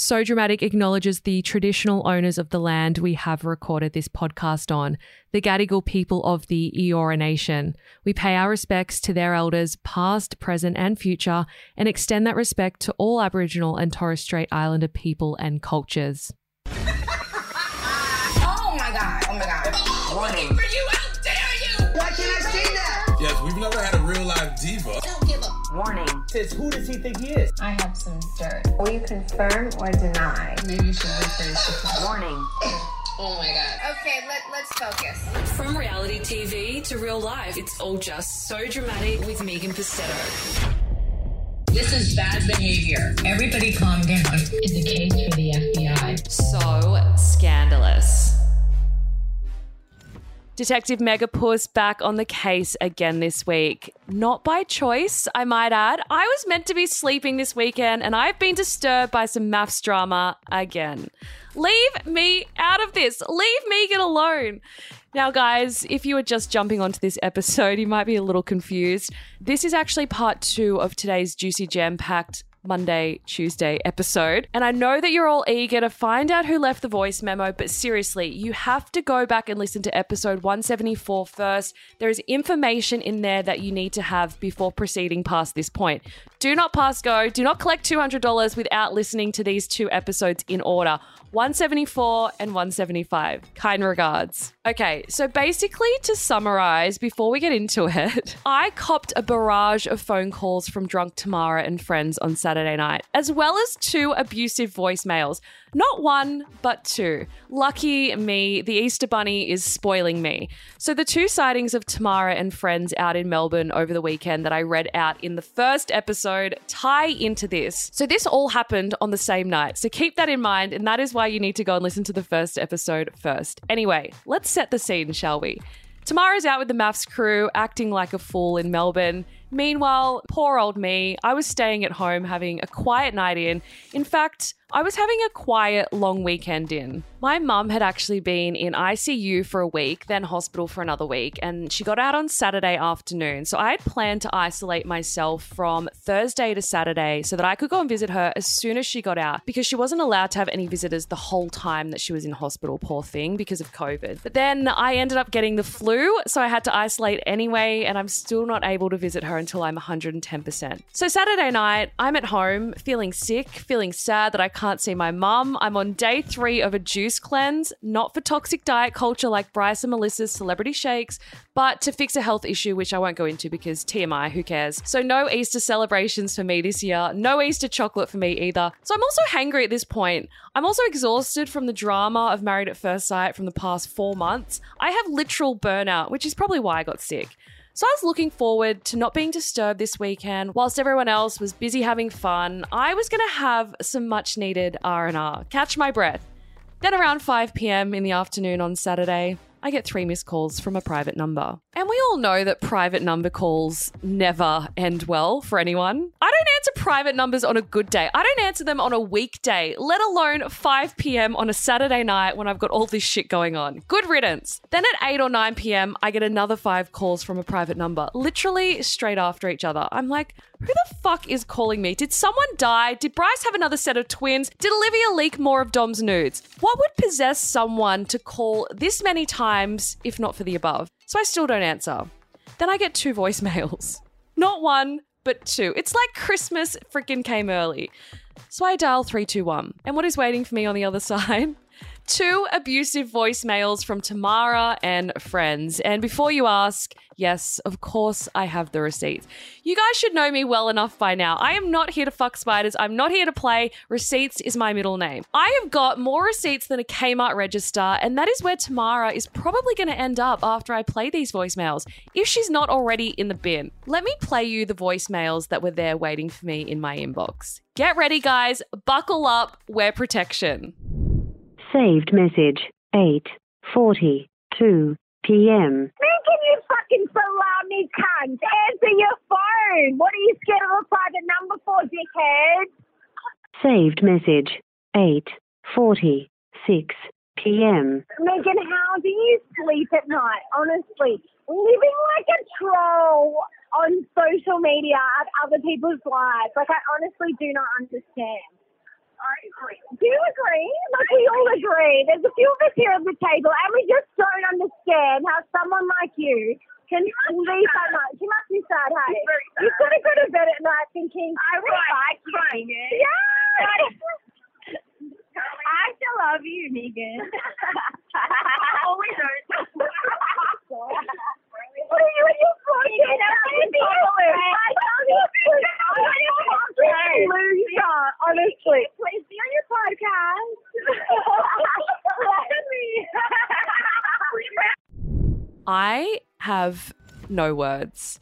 So Dramatic acknowledges the traditional owners of the land we have recorded this podcast on, the Gadigal people of the Eora Nation. We pay our respects to their elders, past, present, and future, and extend that respect to all Aboriginal and Torres Strait Islander people and cultures. Oh my god, oh my god. Warning. For you, how dare you! Why can't I say that? Yes, we've never had a real live diva. Don't give a Warning. Says, who does he think he is? I have some dirt. Will you confirm or deny? Maybe you should rephrase the Warning. Oh my god. Okay, let, let's focus. From reality TV to real life, it's all just so dramatic with Megan Pustetto. This is bad behavior. Everybody calm down. is a case for the FBI. So scandalous. Detective Megapuss back on the case again this week. Not by choice, I might add. I was meant to be sleeping this weekend and I've been disturbed by some MAFS drama again. Leave me out of this. Leave Megan alone. Now, guys, if you are just jumping onto this episode, you might be a little confused. This is actually part two of today's juicy jam packed Monday, Tuesday episode. And I know that you're all eager to find out who left the voice memo, but seriously, you have to go back and listen to episode 174 first. There is information in there that you need to have before proceeding past this point. Do not pass go. Do not collect $200 without listening to these two episodes in order. 174 and 175. Kind regards. Okay, so basically, to summarize, before we get into it, I copped a barrage of phone calls from drunk Tamara and friends on Saturday night, as well as two abusive voicemails. Not one, but two. Lucky me, the Easter Bunny is spoiling me. So, the two sightings of Tamara and friends out in Melbourne over the weekend that I read out in the first episode tie into this. So, this all happened on the same night. So, keep that in mind, and that is why you need to go and listen to the first episode first. Anyway, let's set the scene, shall we? Tamara's out with the MAFS crew, acting like a fool in Melbourne. Meanwhile, poor old me, I was staying at home having a quiet night in. In fact, I was having a quiet long weekend in. My mum had actually been in ICU for a week, then hospital for another week, and she got out on Saturday afternoon. So I had planned to isolate myself from Thursday to Saturday so that I could go and visit her as soon as she got out because she wasn't allowed to have any visitors the whole time that she was in hospital, poor thing, because of COVID. But then I ended up getting the flu, so I had to isolate anyway, and I'm still not able to visit her until I'm 110%. So Saturday night, I'm at home feeling sick, feeling sad that I can't see my mum. I'm on day three of a juice cleanse, not for toxic diet culture like Bryce and Melissa's celebrity shakes, but to fix a health issue, which I won't go into because TMI, who cares? So, no Easter celebrations for me this year, no Easter chocolate for me either. So, I'm also hangry at this point. I'm also exhausted from the drama of Married at First Sight from the past four months. I have literal burnout, which is probably why I got sick. So I was looking forward to not being disturbed this weekend whilst everyone else was busy having fun. I was going to have some much needed R&R. Catch my breath. Then around 5 p.m. in the afternoon on Saturday, I get three missed calls from a private number. And we all know that private number calls never end well for anyone. I don't answer private numbers on a good day. I don't answer them on a weekday, let alone 5 p.m. on a Saturday night when I've got all this shit going on. Good riddance. Then at 8 or 9 p.m., I get another five calls from a private number, literally straight after each other. I'm like, who the fuck is calling me? Did someone die? Did Bryce have another set of twins? Did Olivia leak more of Dom's nudes? What would possess someone to call this many times, if not for the above? So I still don't answer. Then I get two voicemails. Not one, but two. It's like Christmas freaking came early. So I dial 321. And what is waiting for me on the other side? Two abusive voicemails from Tamara and friends. And before you ask, yes, of course I have the receipts. You guys should know me well enough by now. I am not here to fuck spiders. I'm not here to play. Receipts is my middle name. I have got more receipts than a Kmart register, and that is where Tamara is probably going to end up after I play these voicemails, if she's not already in the bin. Let me play you the voicemails that were there waiting for me in my inbox. Get ready, guys. Buckle up. Wear protection. Saved message 8:42 p.m. Megan, you fucking salami cunt! Answer your phone! What are you scared of a private number for, dickhead? Saved message 8:46 p.m. Megan, how do you sleep at night? Honestly, living like a troll on social media of other people's lives. Like, I honestly do not understand. I you agree. Like we all agree. There's a few of us here at the table, and we just don't understand how someone like you can be so much. You must be sad, hey? You could have go to bed at night thinking, I would like you. Yeah. I still love you, Megan. oh, we don't. Honestly. Please be on your podcast. I have no words.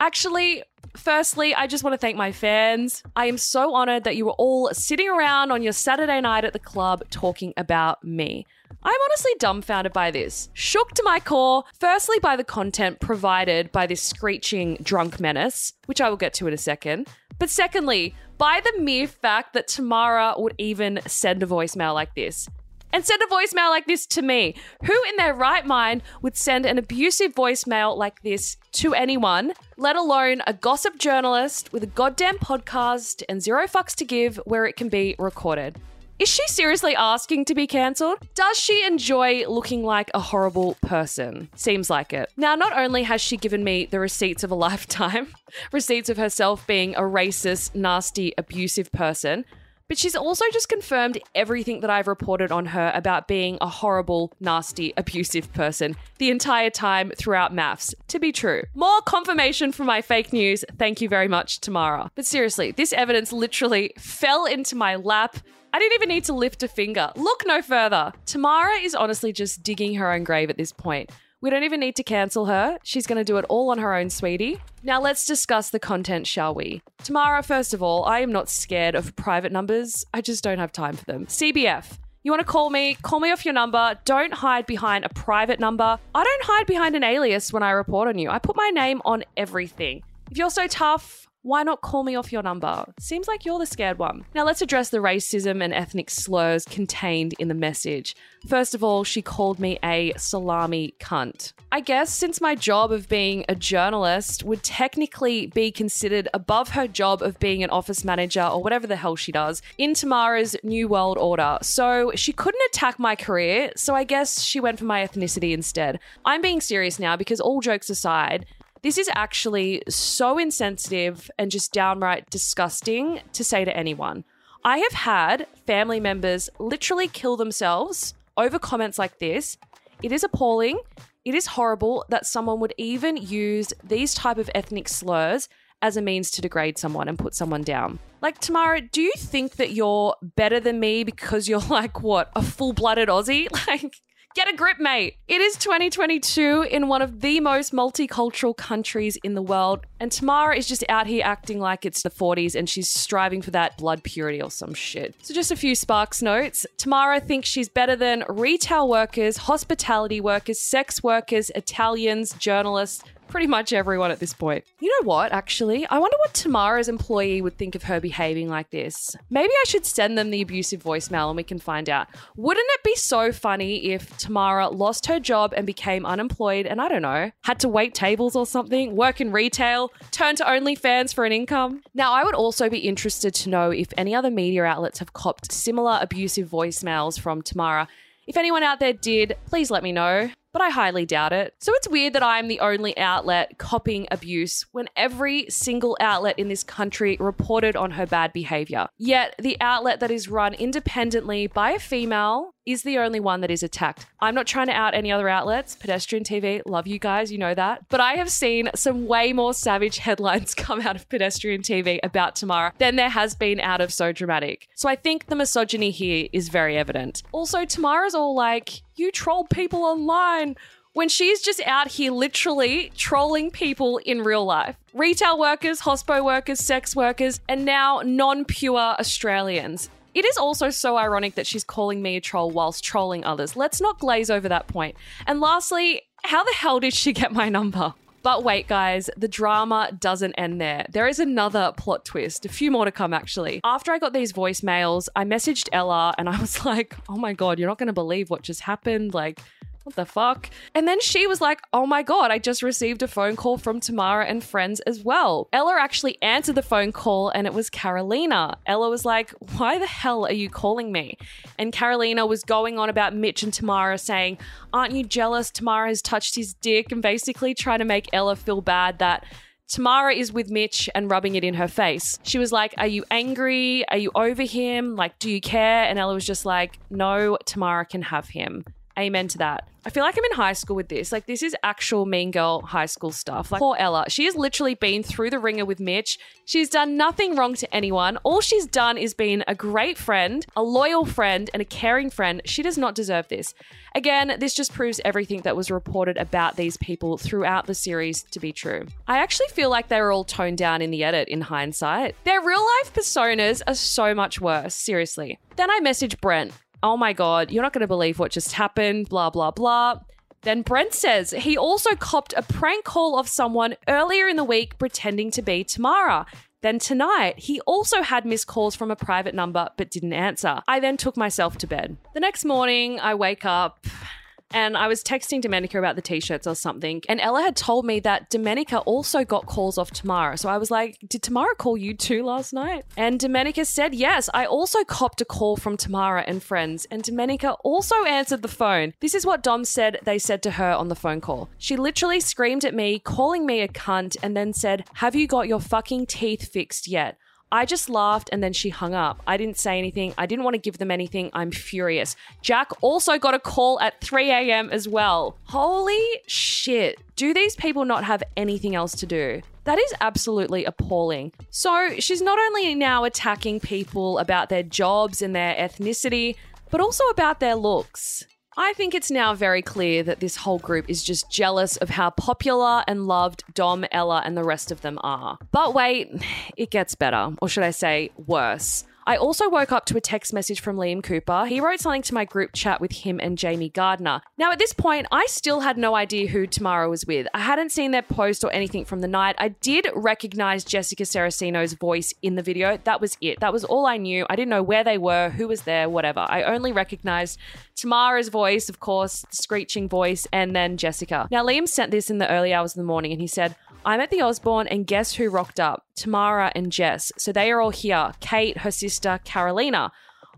Actually, firstly, I just want to thank my fans. I am so honored that you were all sitting around on your Saturday night at the club talking about me. I'm honestly dumbfounded by this. Shook to my core, firstly by the content provided by this screeching drunk menace, which I will get to in a second. But secondly, by the mere fact that Tamara would even send a voicemail like this and send a voicemail like this to me. Who in their right mind would send an abusive voicemail like this to anyone, let alone a gossip journalist with a goddamn podcast and zero fucks to give where it can be recorded? Is she seriously asking to be cancelled? Does she enjoy looking like a horrible person? Seems like it. Now, not only has she given me the receipts of a lifetime, receipts of herself being a racist, nasty, abusive person, but she's also just confirmed everything that I've reported on her about being a horrible, nasty, abusive person the entire time throughout MAFS to be true. More confirmation for my fake news. Thank you very much, Tamara. But seriously, this evidence literally fell into my lap. I didn't even need to lift a finger. Look no further. Tamara is honestly just digging her own grave at this point. We don't even need to cancel her. She's going to do it all on her own, sweetie. Now let's discuss the content, shall we? Tamara, first of all, I am not scared of private numbers. I just don't have time for them. CBF. You want to call me? Call me off your number. Don't hide behind a private number. I don't hide behind an alias when I report on you. I put my name on everything. If you're so tough, why not call me off your number? Seems like you're the scared one. Now let's address the racism and ethnic slurs contained in the message. First of all, she called me a salami cunt. I guess since my job of being a journalist would technically be considered above her job of being an office manager or whatever the hell she does in Tamara's New World Order. So she couldn't attack my career, so I guess she went for my ethnicity instead. I'm being serious now because all jokes aside, this is actually so insensitive and just downright disgusting to say to anyone. I have had family members literally kill themselves over comments like this. It is appalling. It is horrible that someone would even use these type of ethnic slurs as a means to degrade someone and put someone down. Like Tamara, do you think that you're better than me because you're like what, a full-blooded Aussie? Like Get a grip, mate. It is 2022 in one of the most multicultural countries in the world, and Tamara is just out here acting like it's the 40s and she's striving for that blood purity or some shit. So, just a few Sparks notes. Tamara thinks she's better than retail workers, hospitality workers, sex workers, Italians, journalists, pretty much everyone at this point. You know what, actually? I wonder what Tamara's employee would think of her behaving like this. Maybe I should send them the abusive voicemail and we can find out. Wouldn't it be so funny if Tamara lost her job and became unemployed and I don't know, had to wait tables or something, work in retail, turn to OnlyFans for an income? Now, I would also be interested to know if any other media outlets have copped similar abusive voicemails from Tamara. If anyone out there did, please let me know but I highly doubt it. So it's weird that I'm the only outlet copying abuse when every single outlet in this country reported on her bad behavior. Yet the outlet that is run independently by a female is the only one that is attacked. I'm not trying to out any other outlets. Pedestrian TV, love you guys, you know that. But I have seen some way more savage headlines come out of Pedestrian TV about Tamara than there has been out of So Dramatic. So I think the misogyny here is very evident. Also, Tamara's all like, you troll people online when she's just out here literally trolling people in real life. Retail workers, hospo workers, sex workers, and now non pure Australians. It is also so ironic that she's calling me a troll whilst trolling others. Let's not glaze over that point. And lastly, how the hell did she get my number? But wait, guys, the drama doesn't end there. There is another plot twist, a few more to come actually. After I got these voicemails, I messaged Ella and I was like, oh my God, you're not going to believe what just happened. Like, What the fuck? And then she was like, oh my God, I just received a phone call from Tamara and friends as well. Ella actually answered the phone call and it was Carolina. Ella was like, why the hell are you calling me? And Carolina was going on about Mitch and Tamara saying, aren't you jealous Tamara has touched his dick? And basically trying to make Ella feel bad that Tamara is with Mitch and rubbing it in her face. She was like, Are you angry? Are you over him? Like, do you care? And Ella was just like, No, Tamara can have him. Amen to that. I feel like I'm in high school with this. Like, this is actual mean girl high school stuff. Like, poor Ella. She has literally been through the ringer with Mitch. She's done nothing wrong to anyone. All she's done is been a great friend, a loyal friend, and a caring friend. She does not deserve this. Again, this just proves everything that was reported about these people throughout the series to be true. I actually feel like they were all toned down in the edit in hindsight. Their real life personas are so much worse, seriously. Then I message Brent oh my God, you're not going to believe what just happened, blah, blah, blah. Then Brent says he also copped a prank call of someone earlier in the week pretending to be Tamara. Then tonight, he also had missed calls from a private number but didn't answer. I then took myself to bed. The next morning, I wake up and I was texting Domenica about the t-shirts or something, and Ella had told me that Domenica also got calls off Tamara. So I was like, "Did Tamara call you too last night?" And Domenica said, "Yes, I also copped a call from Tamara and friends." And Domenica also answered the phone. This is what Dom said they said to her on the phone call. She literally screamed at me, calling me a cunt, and then said, "Have you got your fucking teeth fixed yet?" I just laughed and then she hung up. I didn't say anything. I didn't want to give them anything. I'm furious. Jack also got a call at 3 a.m. as well. Holy shit. Do these people not have anything else to do? That is absolutely appalling. So she's not only now attacking people about their jobs and their ethnicity, but also about their looks. I think it's now very clear that this whole group is just jealous of how popular and loved Dom, Ella, and the rest of them are. But wait, it gets better, or should I say, worse. I also woke up to a text message from Liam Cooper. He wrote something to my group chat with him and Jamie Gardner. Now, at this point, I still had no idea who Tamara was with. I hadn't seen their post or anything from the night. I did recognize Jessica Saraceno's voice in the video. That was it. That was all I knew. I didn't know where they were, who was there, whatever. I only recognized Tamara's voice, of course, the screeching voice, and then Jessica. Now, Liam sent this in the early hours of the morning and he said, I'm at the Osborne, and guess who rocked up? Tamara and Jess. So they are all here. Kate, her sister, Carolina.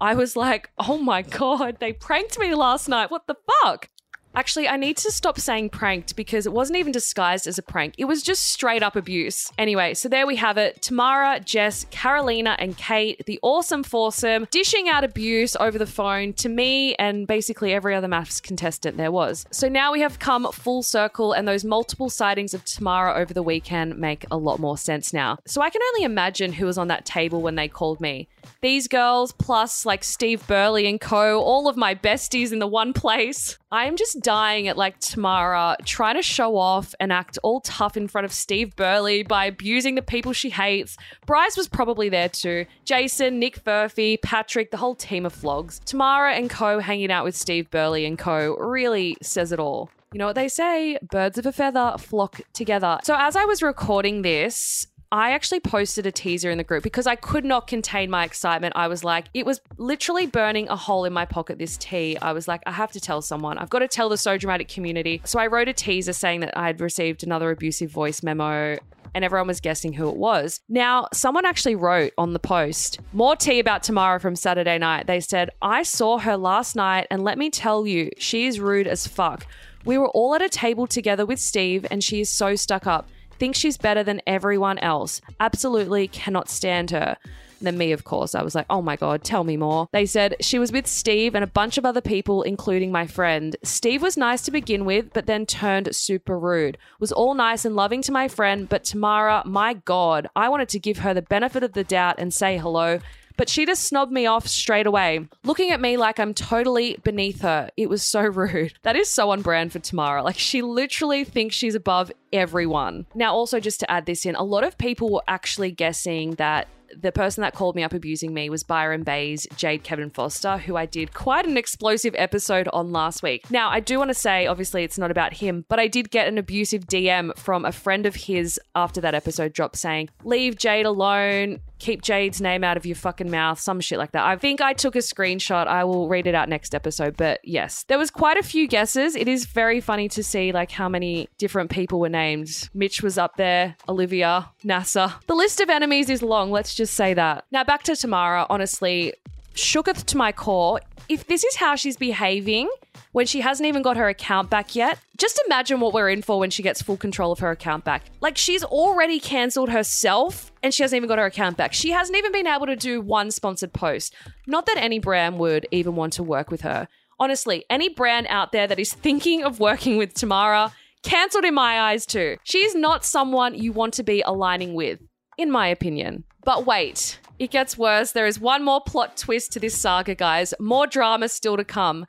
I was like, oh my God, they pranked me last night. What the fuck? Actually, I need to stop saying pranked because it wasn't even disguised as a prank. It was just straight up abuse. Anyway, so there we have it. Tamara, Jess, Carolina, and Kate, the awesome foursome, dishing out abuse over the phone to me and basically every other MAFS contestant there was. So now we have come full circle, and those multiple sightings of Tamara over the weekend make a lot more sense now. So I can only imagine who was on that table when they called me. These girls, plus like Steve Burley and co, all of my besties in the one place. I am just dying at like Tamara trying to show off and act all tough in front of Steve Burley by abusing the people she hates. Bryce was probably there too. Jason, Nick Furphy, Patrick, the whole team of flogs. Tamara and co hanging out with Steve Burley and co really says it all. You know what they say? Birds of a feather flock together. So, as I was recording this, I actually posted a teaser in the group because I could not contain my excitement. I was like, it was literally burning a hole in my pocket, this tea. I was like, I have to tell someone. I've got to tell the So Dramatic community. So I wrote a teaser saying that I had received another abusive voice memo and everyone was guessing who it was. Now, someone actually wrote on the post more tea about Tamara from Saturday night. They said, I saw her last night, and let me tell you, she is rude as fuck. We were all at a table together with Steve, and she is so stuck up thinks she's better than everyone else. Absolutely cannot stand her. And then me, of course, I was like, oh my God, tell me more. They said she was with Steve and a bunch of other people, including my friend. Steve was nice to begin with, but then turned super rude. Was all nice and loving to my friend, but Tamara, my God, I wanted to give her the benefit of the doubt and say hello but she just snobbed me off straight away, looking at me like I'm totally beneath her. It was so rude. That is so on brand for Tamara. Like, she literally thinks she's above everyone. Now, also, just to add this in, a lot of people were actually guessing that the person that called me up abusing me was Byron Baes, Jade Kevin Foster, who I did quite an explosive episode on last week. Now, I do want to say, obviously, it's not about him, but I did get an abusive DM from a friend of his after that episode dropped saying, Leave Jade alone. Keep Jade's name out of your fucking mouth, some shit like that. I think I took a screenshot. I will read it out next episode. But yes, there was quite a few guesses. It is very funny to see like how many different people were named. Mitch was up there, Olivia, NASA. The list of enemies is long, let's just say that. Now back to Tamara, honestly, shooketh to my core. If this is how she's behaving when she hasn't even got her account back yet, just imagine what we're in for when she gets full control of her account back. Like she's already cancelled herself and she hasn't even got her account back. She hasn't even been able to do one sponsored post. Not that any brand would even want to work with her. Honestly, any brand out there that is thinking of working with Tamara, cancelled in my eyes too. She's not someone you want to be aligning with, in my opinion. But wait, it gets worse. There is one more plot twist to this saga, guys. More drama still to come.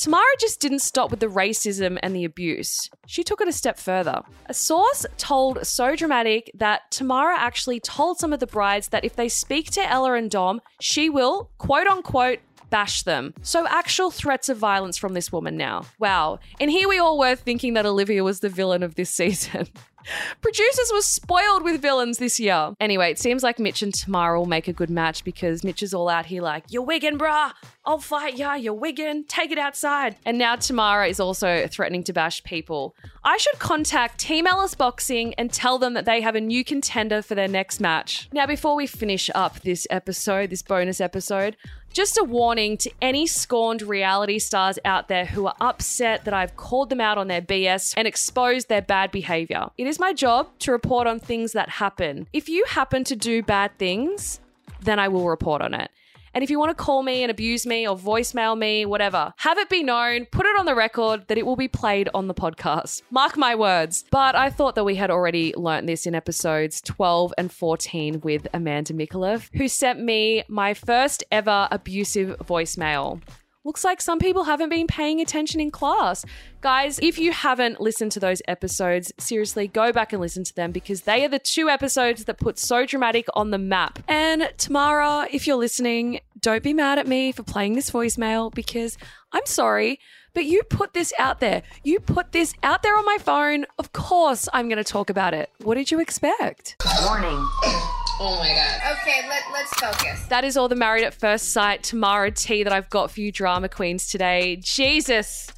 Tamara just didn't stop with the racism and the abuse. She took it a step further. A source told So Dramatic that Tamara actually told some of the brides that if they speak to Ella and Dom, she will, quote unquote, bash them. So, actual threats of violence from this woman now. Wow. And here we all were thinking that Olivia was the villain of this season. Producers were spoiled with villains this year. Anyway, it seems like Mitch and Tamara will make a good match because Mitch is all out here like, You're wigging, brah. I'll fight ya. You're wigging. Take it outside. And now Tamara is also threatening to bash people. I should contact Team Ellis Boxing and tell them that they have a new contender for their next match. Now, before we finish up this episode, this bonus episode, just a warning to any scorned reality stars out there who are upset that I've called them out on their BS and exposed their bad behavior. It is my job to report on things that happen. If you happen to do bad things, then I will report on it. And if you want to call me and abuse me or voicemail me, whatever, have it be known, put it on the record that it will be played on the podcast. Mark my words. But I thought that we had already learnt this in episodes 12 and 14 with Amanda Mikulev, who sent me my first ever abusive voicemail. Looks like some people haven't been paying attention in class. Guys, if you haven't listened to those episodes, seriously, go back and listen to them because they are the two episodes that put So Dramatic on the map. And Tamara, if you're listening, don't be mad at me for playing this voicemail because I'm sorry, but you put this out there. You put this out there on my phone. Of course, I'm going to talk about it. What did you expect? Warning. Oh my god. Okay, let, let's focus. That is all the Married at First Sight Tamara tea that I've got for you drama queens today. Jesus.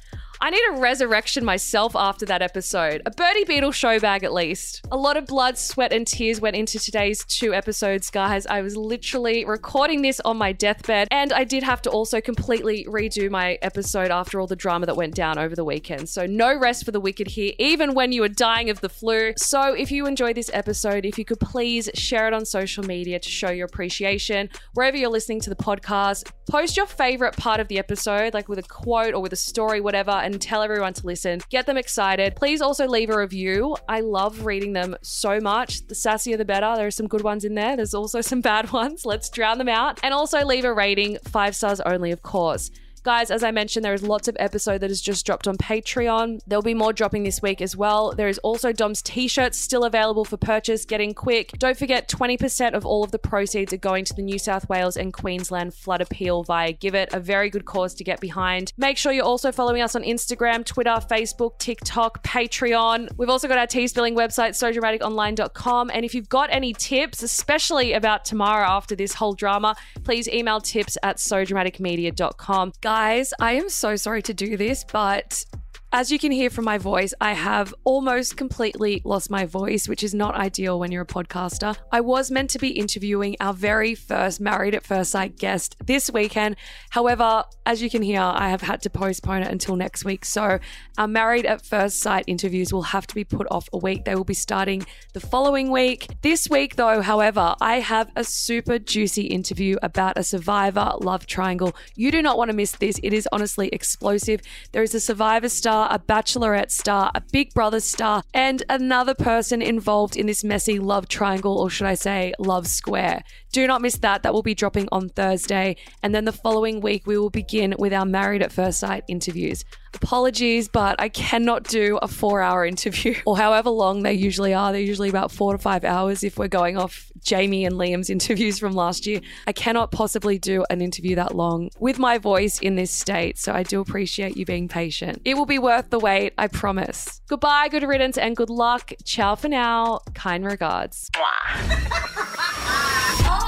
I need a resurrection myself after that episode. A Bertie Beetle show bag, at least. A lot of blood, sweat, and tears went into today's two episodes, guys. I was literally recording this on my deathbed, and I did have to also completely redo my episode after all the drama that went down over the weekend. So, no rest for the wicked here, even when you were dying of the flu. So, if you enjoyed this episode, if you could please share it on social media to show your appreciation, wherever you're listening to the podcast, post your favorite part of the episode, like with a quote or with a story, whatever, and tell everyone to listen. Get them excited. Please also leave a review. I love reading them so much. The sassier, the better. There are some good ones in there. There's also some bad ones. Let's drown them out. And also leave a rating, five stars only, of course. Guys, as I mentioned, there is lots of episode that has just dropped on Patreon. There'll be more dropping this week as well. There is also Dom's t-shirts still available for purchase, getting quick. Don't forget 20% of all of the proceeds are going to the New South Wales and Queensland flood appeal via GIVIT, a very good cause to get behind. Make sure you're also following us on Instagram, Twitter, Facebook, TikTok, Patreon. We've also got our tea-spilling website, sodramaticonline.com. And if you've got any tips, especially about Tamara after this whole drama, please email tips at sodramaticmedia.com. Guys, I am so sorry to do this, but as you can hear from my voice, I have almost completely lost my voice, which is not ideal when you're a podcaster. I was meant to be interviewing our very first Married at First Sight guest this weekend. However, as you can hear, I have had to postpone it until next week. So, our Married at First Sight interviews will have to be put off a week. They will be starting the following week. This week, though, however, I have a super juicy interview about a survivor love triangle. You do not want to miss this. It is honestly explosive. There is a survivor star a bachelorette star, a Big Brother star, and another person involved in this messy love triangle, or should I say, love square. Do not miss that. That will be dropping on Thursday. And then the following week, we will begin with our Married at First Sight interviews. Apologies, but I cannot do a four hour interview or however long they usually are. They're usually about four to five hours if we're going off Jamie and Liam's interviews from last year. I cannot possibly do an interview that long with my voice in this state. So I do appreciate you being patient. It will be worth the wait, I promise. Goodbye, good riddance, and good luck. Ciao for now. Kind regards.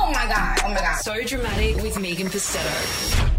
Oh my god. Oh my god. So dramatic with Megan Pustetto.